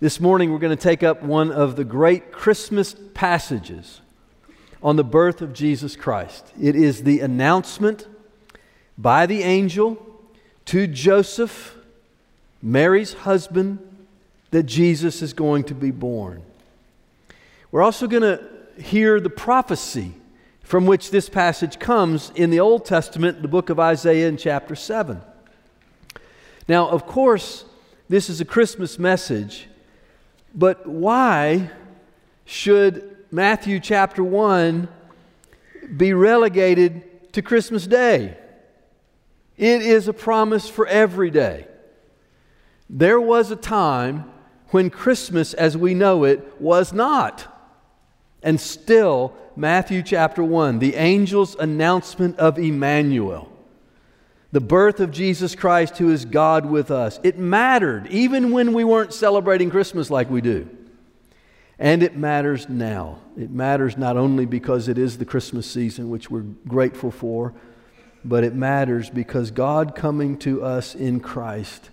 This morning, we're going to take up one of the great Christmas passages on the birth of Jesus Christ. It is the announcement by the angel to Joseph, Mary's husband, that Jesus is going to be born. We're also going to hear the prophecy from which this passage comes in the Old Testament, the book of Isaiah in chapter 7. Now, of course, this is a Christmas message, but why should Matthew chapter 1 be relegated to Christmas Day? It is a promise for every day. There was a time when Christmas as we know it was not. And still, Matthew chapter 1, the angel's announcement of Immanuel, the birth of Jesus Christ, who is God with us, it mattered even when we weren't celebrating Christmas like we do. And it matters now. It matters not only because it is the Christmas season, which we're grateful for, but it matters because God coming to us in Christ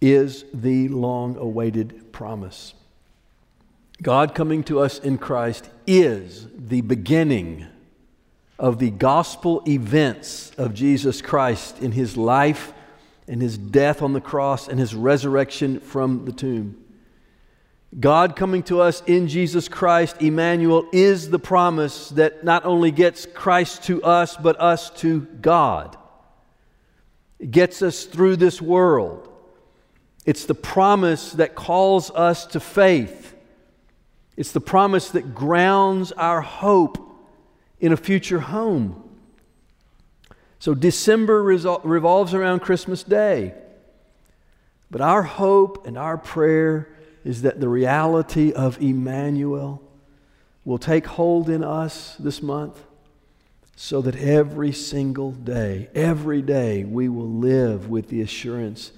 is the long awaited promise. God coming to us in Christ is the beginning of the gospel events of Jesus Christ in his life and his death on the cross and his resurrection from the tomb. God coming to us in Jesus Christ, Immanuel, is the promise that not only gets Christ to us, but us to God. It gets us through this world. It's the promise that calls us to faith. It's the promise that grounds our hope in a future home. So December resol- revolves around Christmas Day. But our hope and our prayer is that the reality of Immanuel will take hold in us this month so that every single day, every day, we will live with the assurance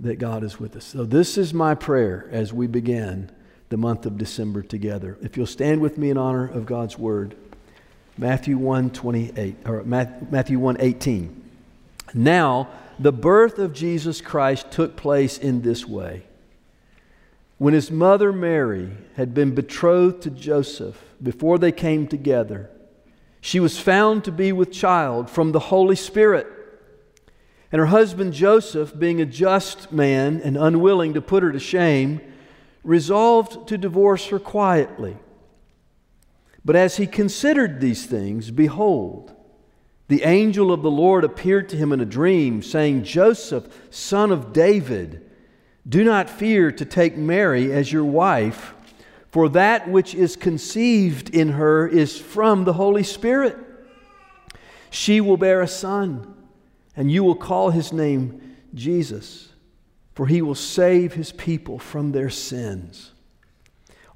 that God is with us. So, this is my prayer as we begin the month of December together. If you'll stand with me in honor of God's word, Matthew 1 28, or Matthew 1 18. Now, the birth of Jesus Christ took place in this way. When his mother Mary had been betrothed to Joseph before they came together, she was found to be with child from the Holy Spirit. And her husband Joseph, being a just man and unwilling to put her to shame, resolved to divorce her quietly. But as he considered these things, behold, the angel of the Lord appeared to him in a dream, saying, Joseph, son of David, do not fear to take Mary as your wife, for that which is conceived in her is from the Holy Spirit. She will bear a son and you will call his name Jesus, for he will save his people from their sins.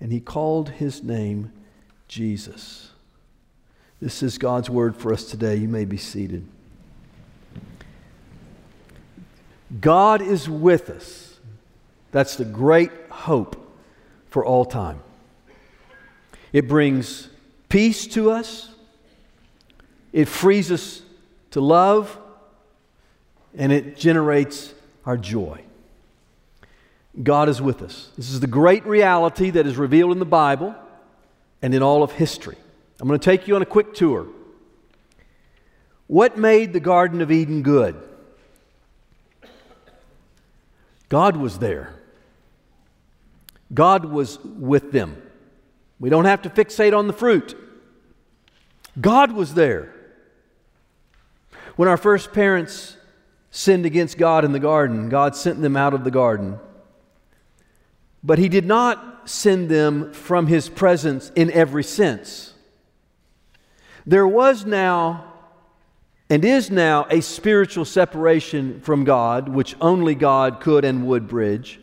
and he called his name Jesus. This is God's word for us today. You may be seated. God is with us. That's the great hope for all time. It brings peace to us, it frees us to love, and it generates our joy. God is with us. This is the great reality that is revealed in the Bible and in all of history. I'm going to take you on a quick tour. What made the Garden of Eden good? God was there. God was with them. We don't have to fixate on the fruit. God was there. When our first parents sinned against God in the garden, God sent them out of the garden. But He did not send them from His presence in every sense. There was now and is now a spiritual separation from God, which only God could and would bridge.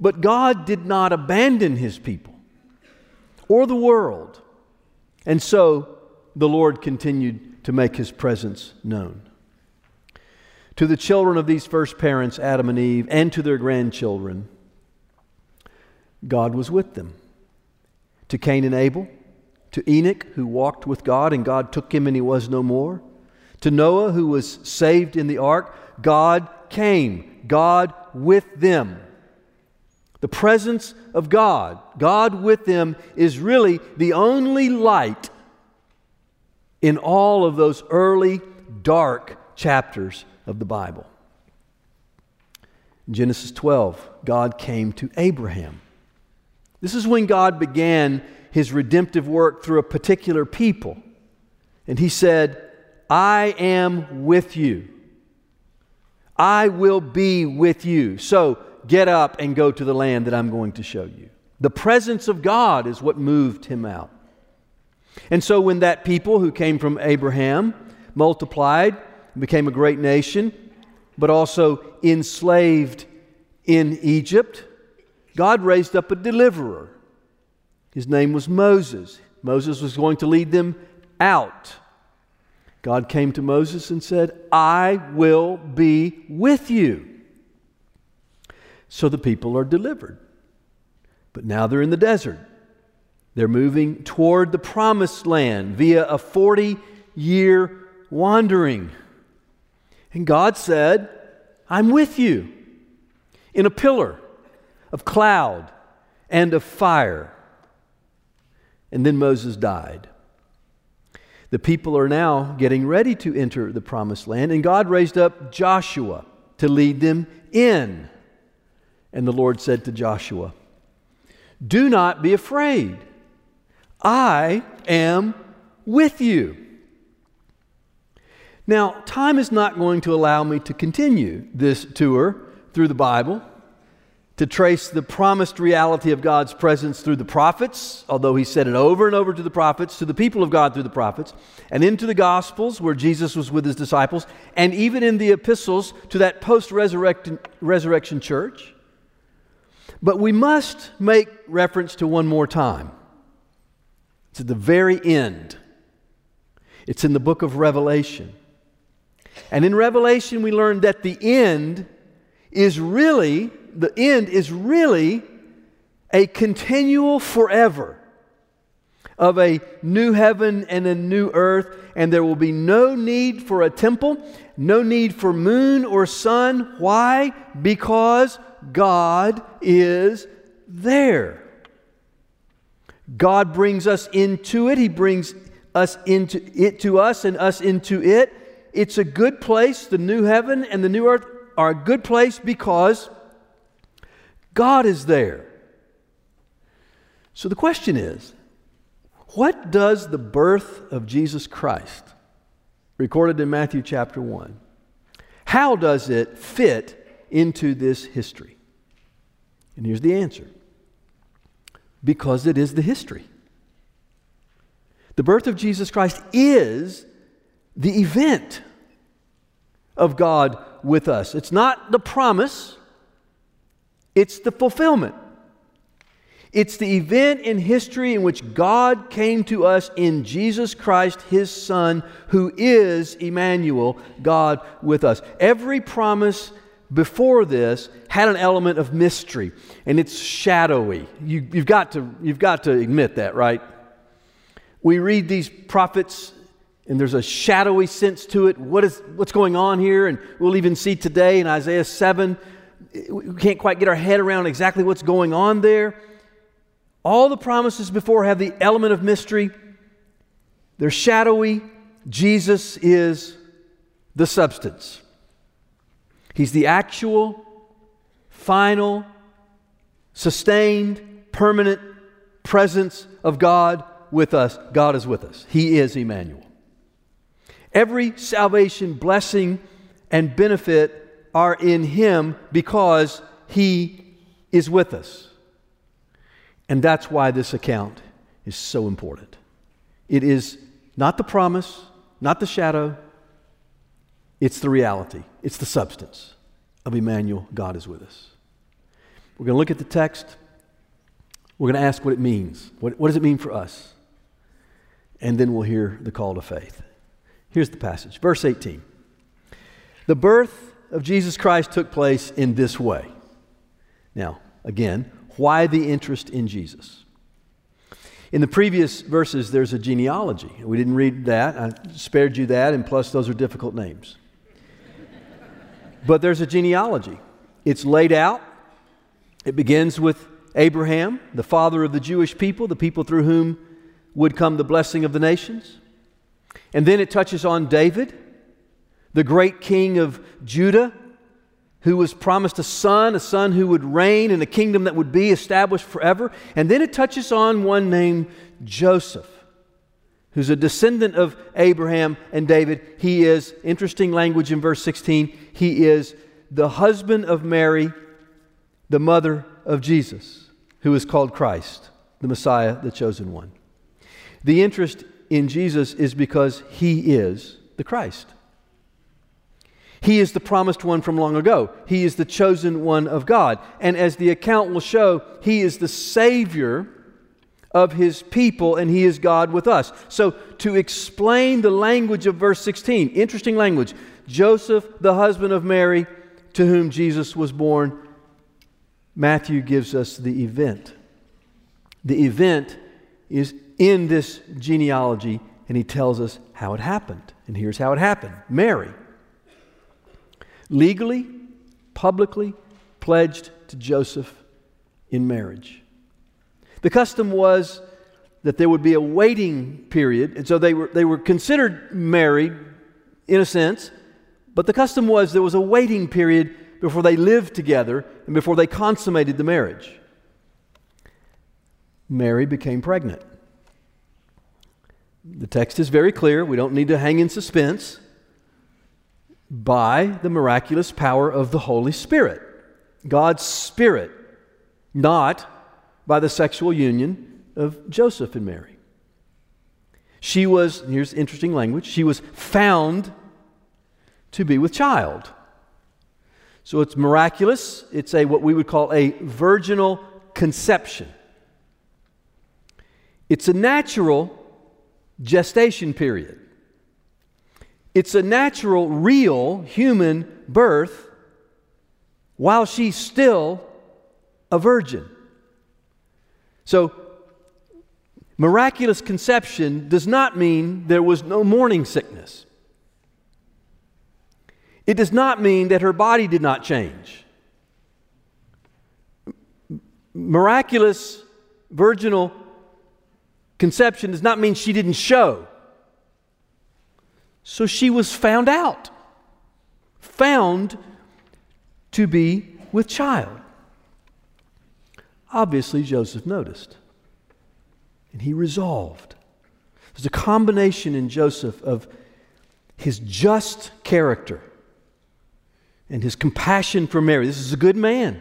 But God did not abandon his people or the world. And so the Lord continued to make his presence known. To the children of these first parents, Adam and Eve, and to their grandchildren, God was with them. To Cain and Abel, to Enoch, who walked with God and God took him and he was no more, to Noah, who was saved in the ark, God came, God with them. The presence of God, God with them, is really the only light in all of those early dark chapters of the Bible. In Genesis 12, God came to Abraham. This is when God began his redemptive work through a particular people. And he said, I am with you. I will be with you. So Get up and go to the land that I'm going to show you. The presence of God is what moved him out. And so when that people who came from Abraham multiplied, became a great nation, but also enslaved in Egypt, God raised up a deliverer. His name was Moses. Moses was going to lead them out. God came to Moses and said, I will be with you. So the people are delivered. But now they're in the desert. They're moving toward the promised land via a 40 year wandering. And God said, I'm with you in a pillar of cloud and of fire. And then Moses died. The people are now getting ready to enter the promised land, and God raised up Joshua to lead them in. And the Lord said to Joshua, Do not be afraid. I am with you. Now, time is not going to allow me to continue this tour through the Bible, to trace the promised reality of God's presence through the prophets, although He said it over and over to the prophets, to the people of God through the prophets, and into the Gospels where Jesus was with His disciples, and even in the epistles to that post resurrection church. But we must make reference to one more time. It's at the very end. It's in the book of Revelation. And in Revelation, we learn that the end is really, the end is really a continual forever of a new heaven and a new earth, and there will be no need for a temple, no need for moon or sun. Why? Because God is there. God brings us into it. He brings us into it to us and us into it. It's a good place. The new heaven and the new earth are a good place because God is there. So the question is what does the birth of Jesus Christ, recorded in Matthew chapter 1, how does it fit into this history? And here's the answer because it is the history. The birth of Jesus Christ is the event of God with us. It's not the promise, it's the fulfillment. It's the event in history in which God came to us in Jesus Christ, His Son, who is Immanuel, God with us. Every promise before this had an element of mystery, and it's shadowy. You, have got to, you've got to admit that, right? We read these prophets, and there's a shadowy sense to it. What is, what's going on here? And we'll even see today in Isaiah 7, we can't quite get our head around exactly what's going on there. All the promises before have the element of mystery, they're shadowy. Jesus is the substance. He's the actual, final, sustained, permanent presence of God with us. God is with us. He is Immanuel. Every salvation, blessing, and benefit are in Him because He is with us. And that's why this account is so important. It is not the promise, not the shadow, it's the reality, it's the substance of Immanuel, God is with us. We're going to look at the text. We're going to ask what it means. What, what does it mean for us? And then we'll hear the call to faith. Here's the passage, verse 18. The birth of Jesus Christ took place in this way. Now, again, why the interest in Jesus? In the previous verses, there's a genealogy. We didn't read that. I spared you that, and plus, those are difficult names. but there's a genealogy. It's laid out. It begins with Abraham, the father of the Jewish people, the people through whom would come the blessing of the nations. And then it touches on David, the great king of Judah, who was promised a son, a son who would reign in a kingdom that would be established forever. And then it touches on one named Joseph, who's a descendant of Abraham and David. He is, interesting language in verse 16, he is the husband of Mary, the mother of Jesus, who is called Christ, the Messiah, the chosen one. The interest in Jesus is because he is the Christ. He is the promised one from long ago. He is the chosen one of God. And as the account will show, he is the Savior of his people and he is God with us. So, to explain the language of verse 16, interesting language Joseph, the husband of Mary, to whom Jesus was born, Matthew gives us the event. The event is in this genealogy, and he tells us how it happened. And here's how it happened Mary, legally, publicly pledged to Joseph in marriage. The custom was that there would be a waiting period, and so they were, they were considered married in a sense, but the custom was there was a waiting period before they lived together and before they consummated the marriage. Mary became pregnant. The text is very clear. We don't need to hang in suspense. By the miraculous power of the Holy Spirit, God's Spirit, not by the sexual union of Joseph and Mary. She was, here's interesting language, she was found to be with child. So it's miraculous. It's a what we would call a virginal conception. It's a natural gestation period. It's a natural, real human birth while she's still a virgin. So, miraculous conception does not mean there was no morning sickness. It does not mean that her body did not change. Miraculous virginal conception does not mean she didn't show. So she was found out, found to be with child. Obviously, Joseph noticed, and he resolved. There's a combination in Joseph of his just character and his compassion for Mary. This is a good man.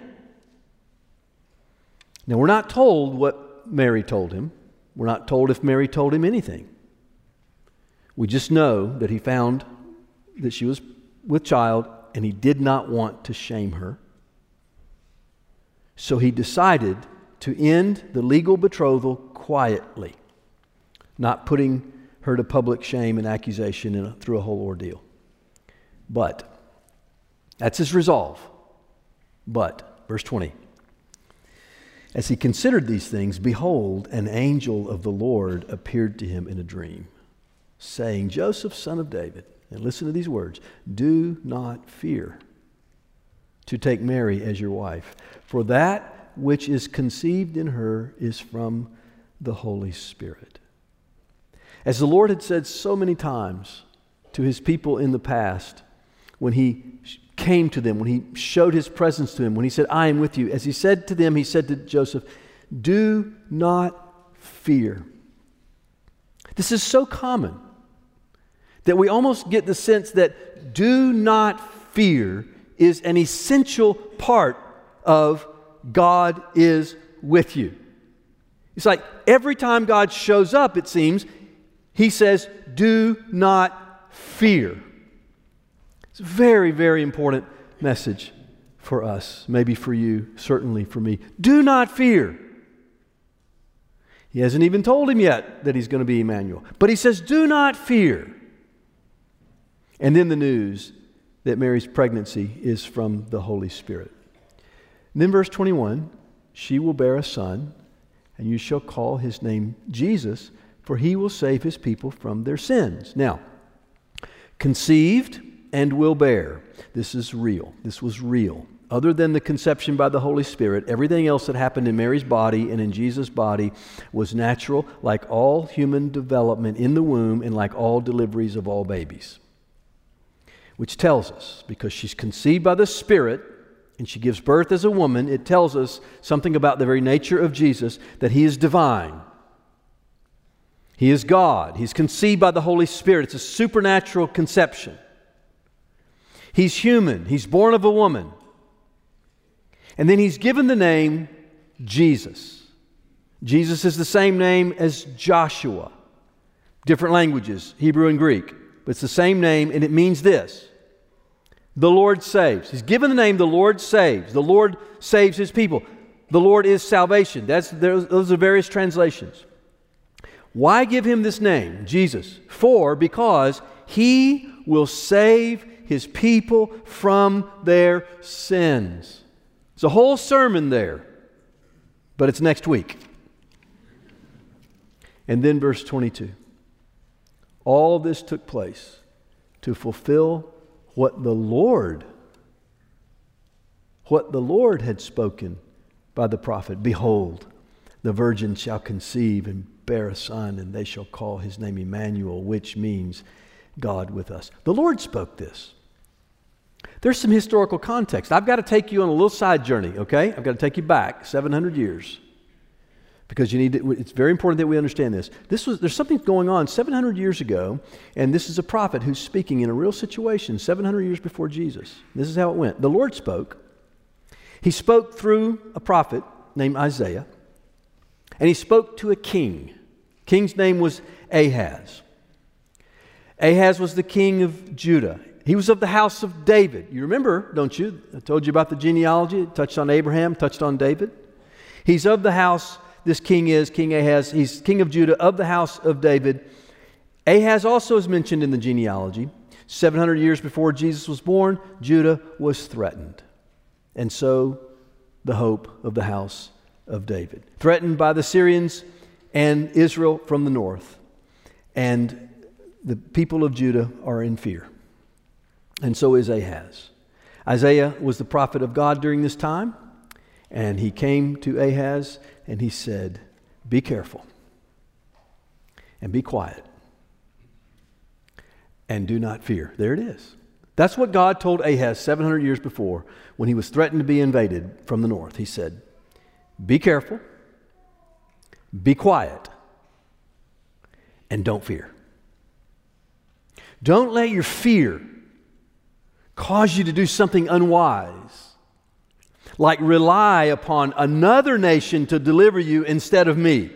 Now, we're not told what Mary told him. We're not told if Mary told him anything. We just know that he found that she was with child and he did not want to shame her. So he decided to end the legal betrothal quietly, not putting her to public shame and accusation a, through a whole ordeal. But that's his resolve. But, verse 20. As he considered these things, behold, an angel of the Lord appeared to him in a dream, saying, Joseph, son of David, and listen to these words do not fear to take Mary as your wife, for that which is conceived in her is from the Holy Spirit. As the Lord had said so many times to his people in the past, when he came to them, when he showed his presence to them, when he said, I am with you, as he said to them, he said to Joseph, Do not fear. This is so common that we almost get the sense that do not fear is an essential part of God is with you. It's like every time God shows up, it seems, he says, Do not fear. It's a very, very important message for us, maybe for you, certainly for me. Do not fear. He hasn't even told him yet that he's going to be Immanuel. But he says, Do not fear. And then the news that Mary's pregnancy is from the Holy Spirit. And then, verse 21 she will bear a son, and you shall call his name Jesus, for he will save his people from their sins. Now, conceived and will bear. This is real. This was real. Other than the conception by the Holy Spirit, everything else that happened in Mary's body and in Jesus' body was natural, like all human development in the womb and like all deliveries of all babies. Which tells us, because she's conceived by the Spirit and she gives birth as a woman, it tells us something about the very nature of Jesus that he is divine. He is God. He's conceived by the Holy Spirit. It's a supernatural conception. He's human. He's born of a woman. And then he's given the name Jesus. Jesus is the same name as Joshua. Different languages, Hebrew and Greek. But it's the same name, and it means this the Lord saves. He's given the name the Lord saves. The Lord saves his people. The Lord is salvation. That's, those are various translations. Why give him this name, Jesus? For, because he will save his people from their sins. It's a whole sermon there, but it's next week. And then verse 22. All this took place to fulfill what the Lord what the Lord had spoken by the prophet. Behold, the virgin shall conceive and bear a son, and they shall call his name Immanuel, which means God with us. The Lord spoke this. There's some historical context. I've got to take you on a little side journey, okay? I've got to take you back 700 years because you need to, it's very important that we understand this. This was there's something going on 700 years ago, and this is a prophet who's speaking in a real situation 700 years before Jesus. This is how it went. The Lord spoke. He spoke through a prophet named Isaiah, and he spoke to a king. King's name was Ahaz. Ahaz was the king of Judah. He was of the house of David. You remember, don't you? I told you about the genealogy. It touched on Abraham, touched on David. He's of the house, this king is, King Ahaz. He's king of Judah, of the house of David. Ahaz also is mentioned in the genealogy. 700 years before Jesus was born, Judah was threatened. And so the hope of the house of David. Threatened by the Syrians and Israel from the north. And the people of Judah are in fear and so is Ahaz. Isaiah was the prophet of God during this time, and he came to Ahaz and he said, Be careful and be quiet and do not fear. There it is. That's what God told Ahaz 700 years before when he was threatened to be invaded from the north. He said, Be careful, be quiet, and don't fear. Don't let your fear cause you to do something unwise, like rely upon another nation to deliver you instead of me.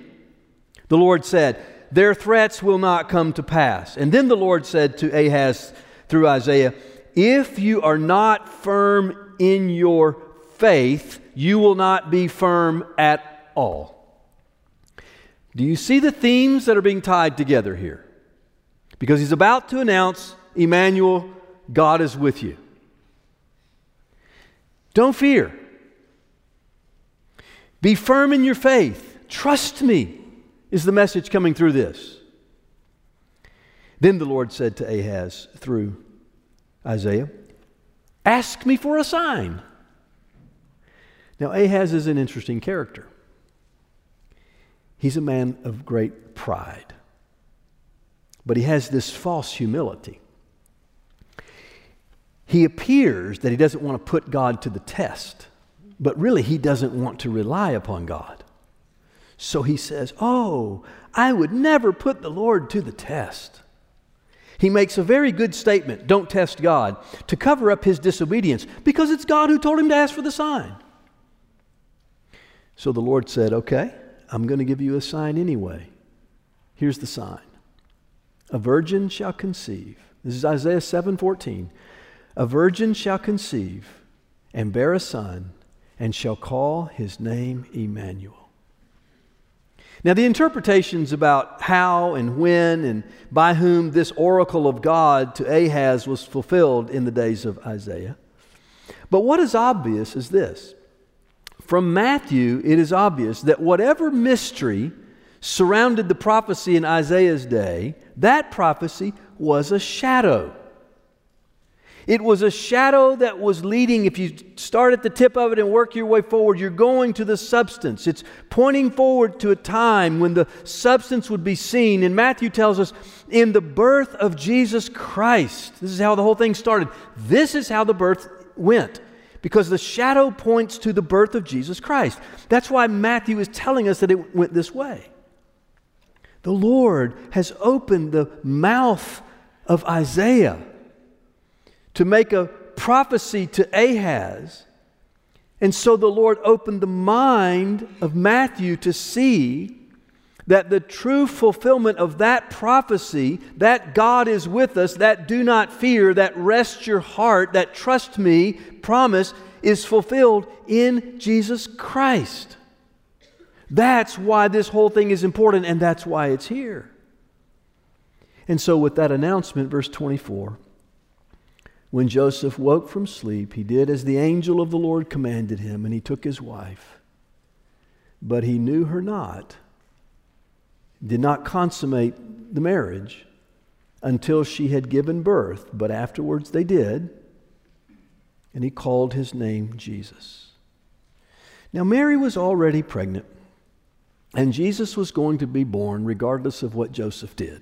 The Lord said, Their threats will not come to pass. And then the Lord said to Ahaz through Isaiah, If you are not firm in your faith, you will not be firm at all. Do you see the themes that are being tied together here? Because he's about to announce Immanuel God is with you. Don't fear. Be firm in your faith. Trust me, is the message coming through this. Then the Lord said to Ahaz through Isaiah, Ask me for a sign. Now, Ahaz is an interesting character. He's a man of great pride, but he has this false humility he appears that he doesn't want to put God to the test, but really he doesn't want to rely upon God. So he says, Oh, I would never put the Lord to the test. He makes a very good statement don't test God to cover up his disobedience because it's God who told him to ask for the sign. So the Lord said, Okay, I'm going to give you a sign anyway. Here's the sign A virgin shall conceive. This is Isaiah 7 14. A virgin shall conceive and bear a son, and shall call his name Immanuel. Now, the interpretations about how and when and by whom this oracle of God to Ahaz was fulfilled in the days of Isaiah. But what is obvious is this from Matthew, it is obvious that whatever mystery surrounded the prophecy in Isaiah's day, that prophecy was a shadow. It was a shadow that was leading, if you start at the tip of it and work your way forward, you're going to the substance. It's pointing forward to a time when the substance would be seen. And Matthew tells us, in the birth of Jesus Christ. This is how the whole thing started. This is how the birth went. Because the shadow points to the birth of Jesus Christ. That's why Matthew is telling us that it went this way. The Lord has opened the mouth of Isaiah to make a prophecy to Ahaz. And so the Lord opened the mind of Matthew to see that the true fulfillment of that prophecy, that God is with us, that do not fear, that rest your heart, that trust me promise, is fulfilled in Jesus Christ. That's why this whole thing is important, and that's why it's here. And so, with that announcement, verse 24, when Joseph woke from sleep, he did as the angel of the Lord commanded him, and he took his wife. But he knew her not, did not consummate the marriage until she had given birth, but afterwards they did, and he called his name Jesus. Now, Mary was already pregnant, and Jesus was going to be born regardless of what Joseph did.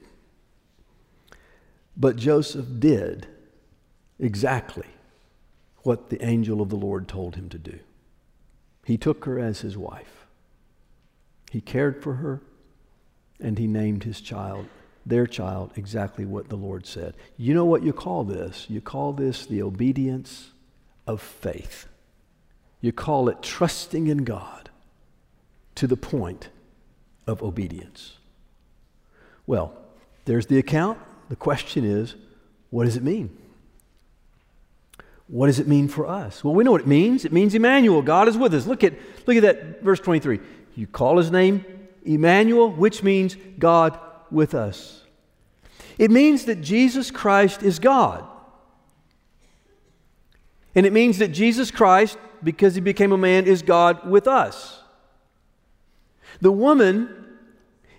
But Joseph did exactly what the angel of the Lord told him to do. He took her as his wife. He cared for her, and he named his child, their child, exactly what the Lord said. You know what you call this? You call this the obedience of faith. You call it trusting in God to the point of obedience. Well, there's the account. The question is, what does it mean? What does it mean for us? Well, we know what it means. It means Immanuel. God is with us. Look at, look at that verse 23. You call his name Immanuel, which means God with us. It means that Jesus Christ is God. And it means that Jesus Christ, because he became a man, is God with us. The woman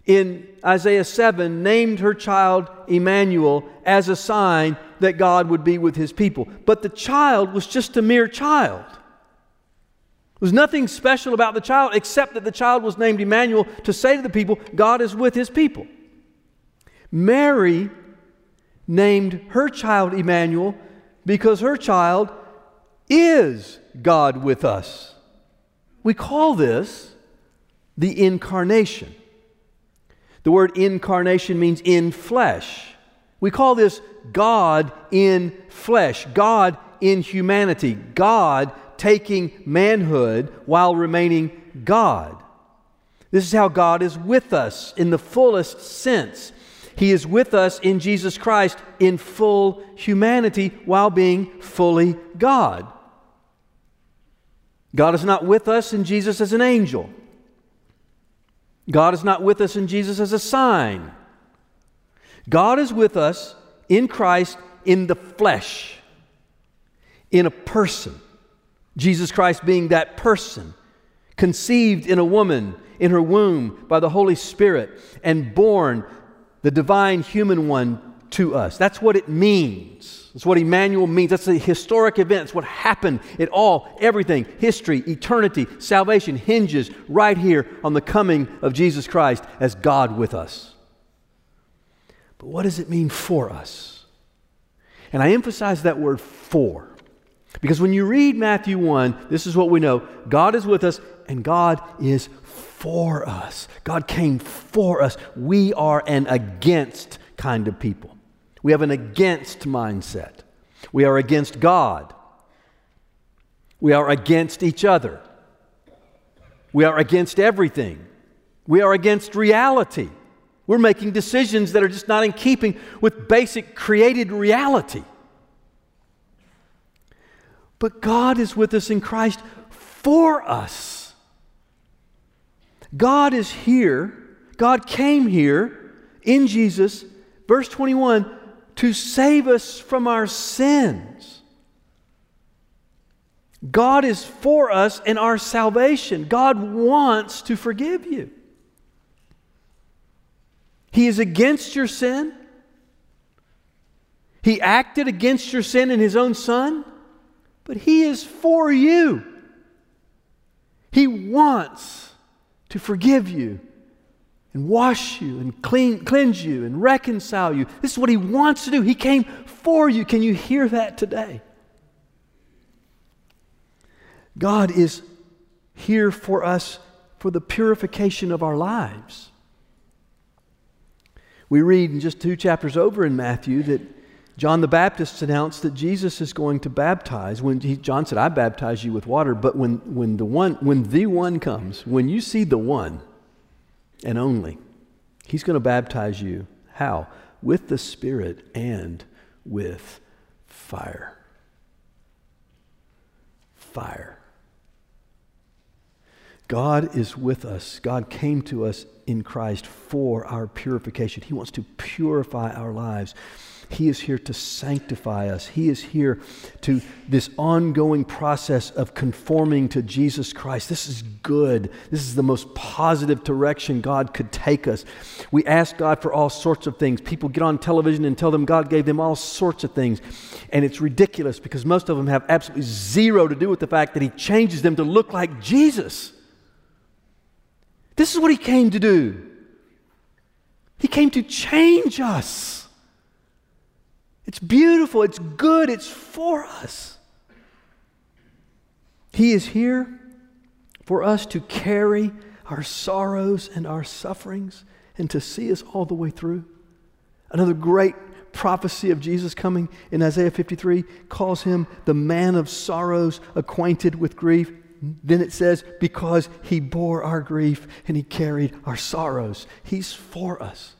in Isaiah 7 named her child Immanuel as a sign that God would be with his people. But the child was just a mere child. There was nothing special about the child except that the child was named Immanuel to say to the people, God is with his people. Mary named her child Immanuel because her child is God with us. We call this the incarnation. The word incarnation means in flesh. We call this God in flesh, God in humanity, God taking manhood while remaining God. This is how God is with us in the fullest sense. He is with us in Jesus Christ in full humanity while being fully God. God is not with us in Jesus as an angel. God is not with us in Jesus as a sign. God is with us in Christ in the flesh, in a person. Jesus Christ being that person, conceived in a woman in her womb by the Holy Spirit and born the divine human one to us. That's what it means. That's what Immanuel means. That's the historic event. It's what happened. It all, everything, history, eternity, salvation hinges right here on the coming of Jesus Christ as God with us. But what does it mean for us? And I emphasize that word for. Because when you read Matthew 1, this is what we know God is with us and God is for us. God came for us. We are an against kind of people. We have an against mindset. We are against God. We are against each other. We are against everything. We are against reality. We're making decisions that are just not in keeping with basic created reality. But God is with us in Christ for us. God is here. God came here in Jesus, verse 21, to save us from our sins. God is for us in our salvation. God wants to forgive you. He is against your sin. He acted against your sin in His own Son, but He is for you. He wants to forgive you and wash you and clean, cleanse you and reconcile you. This is what He wants to do. He came for you. Can you hear that today? God is here for us for the purification of our lives. We read in just two chapters over in Matthew that John the Baptist announced that Jesus is going to baptize. When he, John said, I baptize you with water, but when, when, the one, when the one comes, when you see the one and only, he's going to baptize you. How? With the Spirit and with fire. Fire. God is with us. God came to us in Christ for our purification. He wants to purify our lives. He is here to sanctify us. He is here to this ongoing process of conforming to Jesus Christ. This is good. This is the most positive direction God could take us. We ask God for all sorts of things. People get on television and tell them God gave them all sorts of things. And it's ridiculous because most of them have absolutely zero to do with the fact that He changes them to look like Jesus. This is what He came to do. He came to change us. It's beautiful, it's good, it's for us. He is here for us to carry our sorrows and our sufferings and to see us all the way through. Another great prophecy of Jesus coming in Isaiah 53 calls him the man of sorrows, acquainted with grief. Then it says, because he bore our grief and he carried our sorrows. He's for us.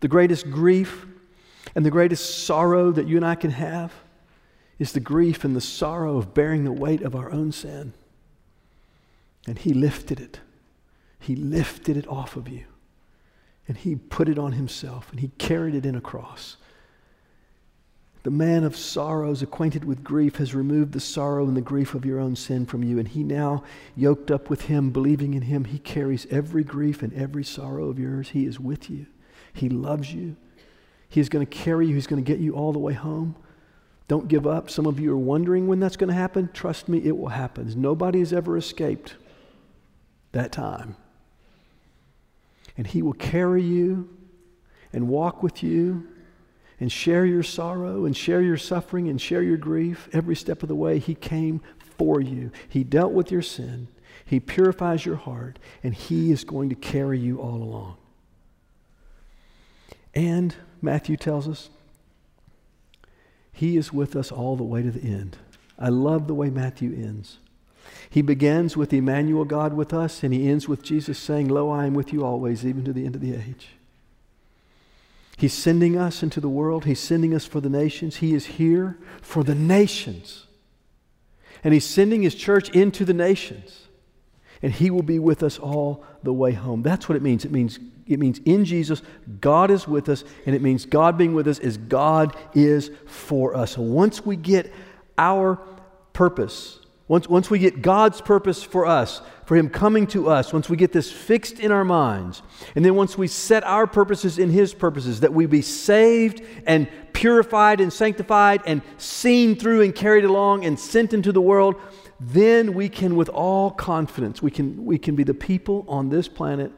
The greatest grief and the greatest sorrow that you and I can have is the grief and the sorrow of bearing the weight of our own sin. And He lifted it. He lifted it off of you. And He put it on Himself and He carried it in a cross. The man of sorrows, acquainted with grief, has removed the sorrow and the grief of your own sin from you. And he now, yoked up with him, believing in him, he carries every grief and every sorrow of yours. He is with you. He loves you. He is going to carry you, He's going to get you all the way home. Don't give up. Some of you are wondering when that's going to happen. Trust me, it will happen. Nobody has ever escaped that time. And He will carry you and walk with you and share your sorrow and share your suffering and share your grief every step of the way. He came for you, He dealt with your sin, He purifies your heart, and He is going to carry you all along. And Matthew tells us, He is with us all the way to the end. I love the way Matthew ends. He begins with Immanuel, God with us, and he ends with Jesus saying, Lo, I am with you always, even to the end of the age. He's sending us into the world. He's sending us for the nations. He is here for the nations. And he's sending his church into the nations and He will be with us all the way home. That's what it means. It means it means in Jesus, God is with us, and it means God being with us is God is for us. Once we get our purpose, once, once we get God's purpose for us, for Him coming to us, once we get this fixed in our minds, and then once we set our purposes in His purposes, that we be saved and purified and sanctified and seen through and carried along and sent into the world, then we can, with all confidence, we can, we can be the people on this planet,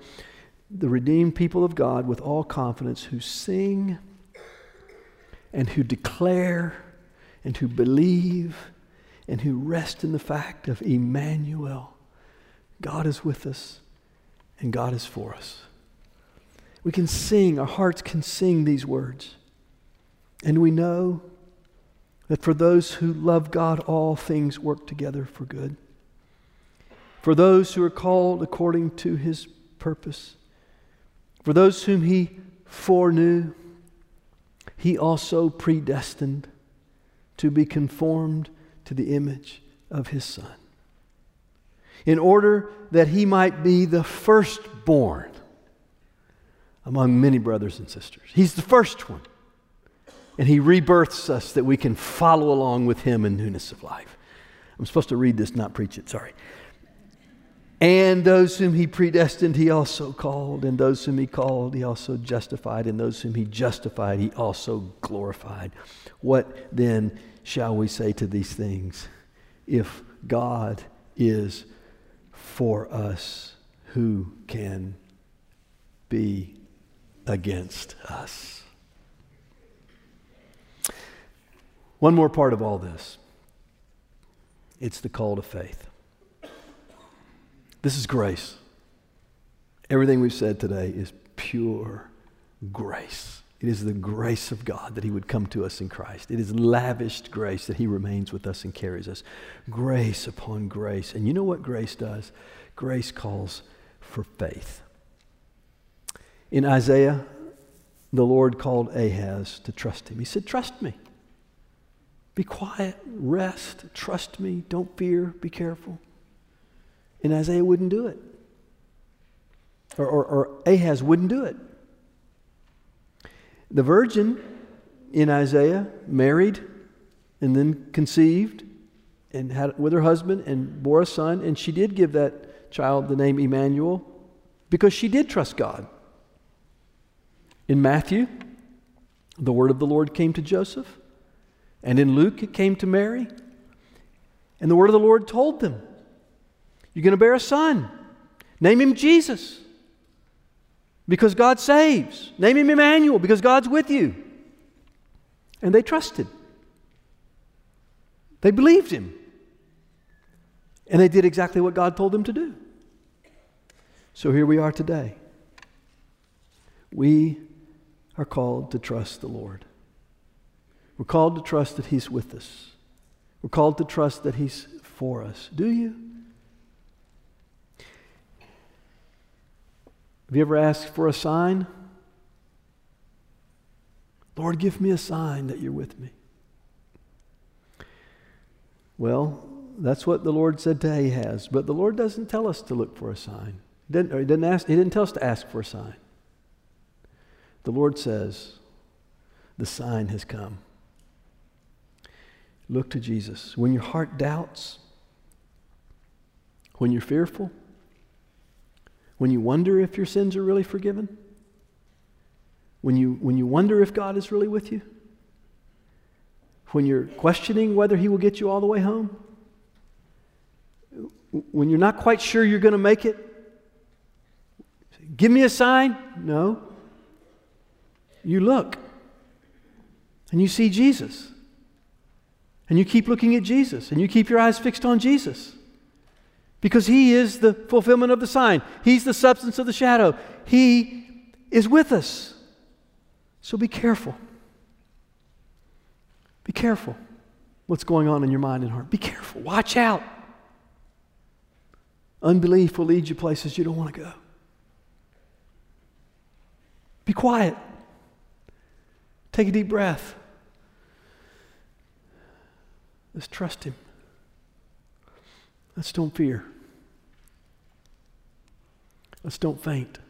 the redeemed people of God, with all confidence, who sing and who declare and who believe and who rest in the fact of Immanuel. God is with us and God is for us. We can sing, our hearts can sing these words. And we know that for those who love God, all things work together for good. For those who are called according to his purpose, for those whom he foreknew, he also predestined to be conformed to the image of his Son, in order that he might be the firstborn among many brothers and sisters. He's the first one. And he rebirths us that we can follow along with him in newness of life. I'm supposed to read this, not preach it, sorry. And those whom he predestined, he also called. And those whom he called, he also justified. And those whom he justified, he also glorified. What then shall we say to these things? If God is for us, who can be against us? One more part of all this it's the call to faith. This is grace. Everything we've said today is pure grace. It is the grace of God that He would come to us in Christ. It is lavished grace that He remains with us and carries us. Grace upon grace. And you know what grace does? Grace calls for faith. In Isaiah, the Lord called Ahaz to trust Him. He said, Trust me. Be quiet, rest, trust me, don't fear, be careful. And Isaiah wouldn't do it. Or, or, or Ahaz wouldn't do it. The virgin in Isaiah married and then conceived and had with her husband and bore a son, and she did give that child the name Immanuel because she did trust God. In Matthew, the word of the Lord came to Joseph, and in Luke, it came to Mary, and the word of the Lord told them you're going to bear a son. Name him Jesus because God saves. Name him Immanuel because God's with you. And they trusted. They believed him. And they did exactly what God told them to do. So here we are today. We are called to trust the Lord. We're called to trust that He's with us. We're called to trust that He's for us. Do you? Have you ever asked for a sign? Lord, give me a sign that you're with me. Well, that's what the Lord said to Ahaz. But the Lord doesn't tell us to look for a sign. He didn't, he didn't, ask, he didn't tell us to ask for a sign. The Lord says, the sign has come. Look to Jesus. When your heart doubts, when you're fearful, when you wonder if your sins are really forgiven? When you, when you wonder if God is really with you? When you're questioning whether He will get you all the way home? When you're not quite sure you're going to make it? Give me a sign? No. You look and you see Jesus. And you keep looking at Jesus and you keep your eyes fixed on Jesus because He is the fulfillment of the sign, He's the substance of the shadow. He is with us. So be careful. Be careful what's going on in your mind and heart. Be careful. Watch out. Unbelief will lead you places you don't want to go. Be quiet. Take a deep breath. Let's trust Him. Let's don't fear. Let's don't faint.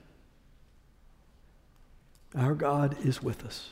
Our God is with us.